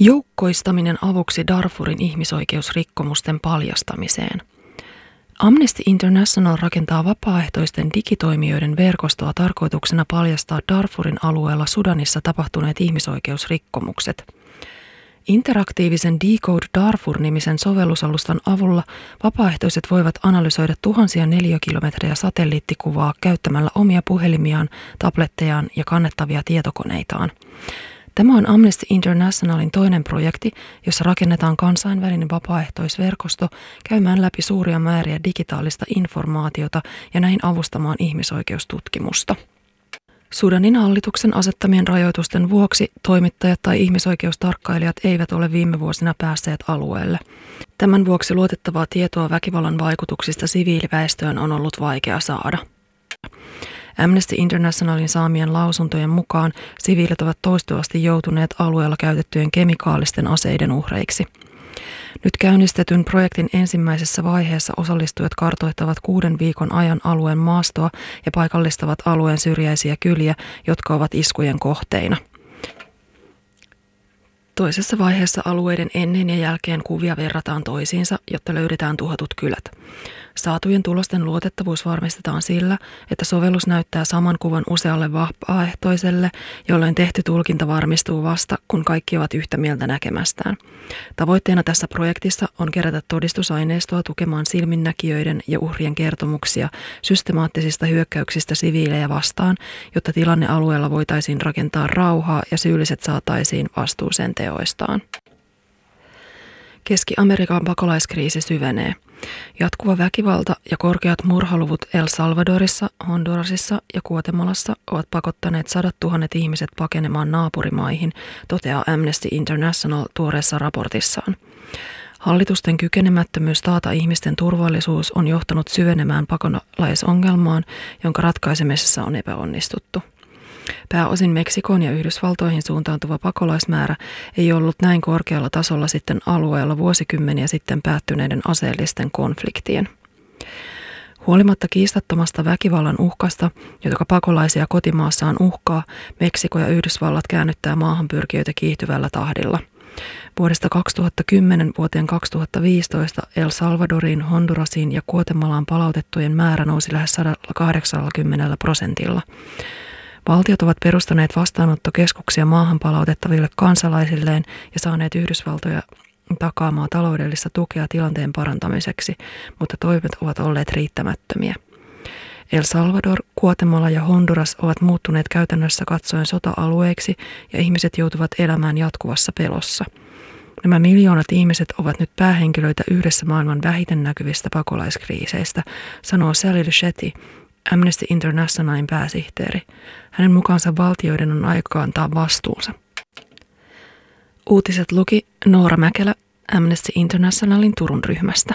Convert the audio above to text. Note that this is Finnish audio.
Joukkoistaminen avuksi Darfurin ihmisoikeusrikkomusten paljastamiseen. Amnesty International rakentaa vapaaehtoisten digitoimijoiden verkostoa tarkoituksena paljastaa Darfurin alueella Sudanissa tapahtuneet ihmisoikeusrikkomukset. Interaktiivisen Decode Darfur-nimisen sovellusalustan avulla vapaaehtoiset voivat analysoida tuhansia neliökilometrejä satelliittikuvaa käyttämällä omia puhelimiaan, tablettejaan ja kannettavia tietokoneitaan. Tämä on Amnesty Internationalin toinen projekti, jossa rakennetaan kansainvälinen vapaaehtoisverkosto käymään läpi suuria määriä digitaalista informaatiota ja näin avustamaan ihmisoikeustutkimusta. Sudanin hallituksen asettamien rajoitusten vuoksi toimittajat tai ihmisoikeustarkkailijat eivät ole viime vuosina päässeet alueelle. Tämän vuoksi luotettavaa tietoa väkivallan vaikutuksista siviiliväestöön on ollut vaikea saada. Amnesty Internationalin saamien lausuntojen mukaan siviilit ovat toistuvasti joutuneet alueella käytettyjen kemikaalisten aseiden uhreiksi. Nyt käynnistetyn projektin ensimmäisessä vaiheessa osallistujat kartoittavat kuuden viikon ajan alueen maastoa ja paikallistavat alueen syrjäisiä kyliä, jotka ovat iskujen kohteina. Toisessa vaiheessa alueiden ennen ja jälkeen kuvia verrataan toisiinsa, jotta löydetään tuhotut kylät. Saatujen tulosten luotettavuus varmistetaan sillä, että sovellus näyttää saman kuvan usealle vapaaehtoiselle, jolloin tehty tulkinta varmistuu vasta, kun kaikki ovat yhtä mieltä näkemästään. Tavoitteena tässä projektissa on kerätä todistusaineistoa tukemaan silminnäkijöiden ja uhrien kertomuksia systemaattisista hyökkäyksistä siviilejä vastaan, jotta tilanne alueella voitaisiin rakentaa rauhaa ja syylliset saataisiin vastuuseen teoistaan. Keski-Amerikan pakolaiskriisi syvenee. Jatkuva väkivalta ja korkeat murhaluvut El Salvadorissa, Hondurasissa ja Guatemalassa ovat pakottaneet sadat tuhannet ihmiset pakenemaan naapurimaihin, toteaa Amnesty International tuoreessa raportissaan. Hallitusten kykenemättömyys taata ihmisten turvallisuus on johtanut syvenemään pakolaisongelmaan, jonka ratkaisemisessa on epäonnistuttu. Pääosin Meksikoon ja Yhdysvaltoihin suuntautuva pakolaismäärä ei ollut näin korkealla tasolla sitten alueella vuosikymmeniä sitten päättyneiden aseellisten konfliktien. Huolimatta kiistattomasta väkivallan uhkasta, joka pakolaisia kotimaassaan uhkaa, Meksiko ja Yhdysvallat käännyttää maahanpyrkijöitä kiihtyvällä tahdilla. Vuodesta 2010 vuoteen 2015 El Salvadoriin, Hondurasiin ja Guatemalaan palautettujen määrä nousi lähes 180 prosentilla. Valtiot ovat perustaneet vastaanottokeskuksia maahan palautettaville kansalaisilleen ja saaneet Yhdysvaltoja takaamaan taloudellista tukea tilanteen parantamiseksi, mutta toimet ovat olleet riittämättömiä. El Salvador, Guatemala ja Honduras ovat muuttuneet käytännössä katsoen sota-alueiksi ja ihmiset joutuvat elämään jatkuvassa pelossa. Nämä miljoonat ihmiset ovat nyt päähenkilöitä yhdessä maailman vähiten näkyvistä pakolaiskriiseistä, sanoo Sally Shetty, Amnesty Internationalin pääsihteeri. Hänen mukaansa valtioiden on aika antaa vastuunsa. Uutiset luki Noora Mäkelä Amnesty Internationalin Turun ryhmästä.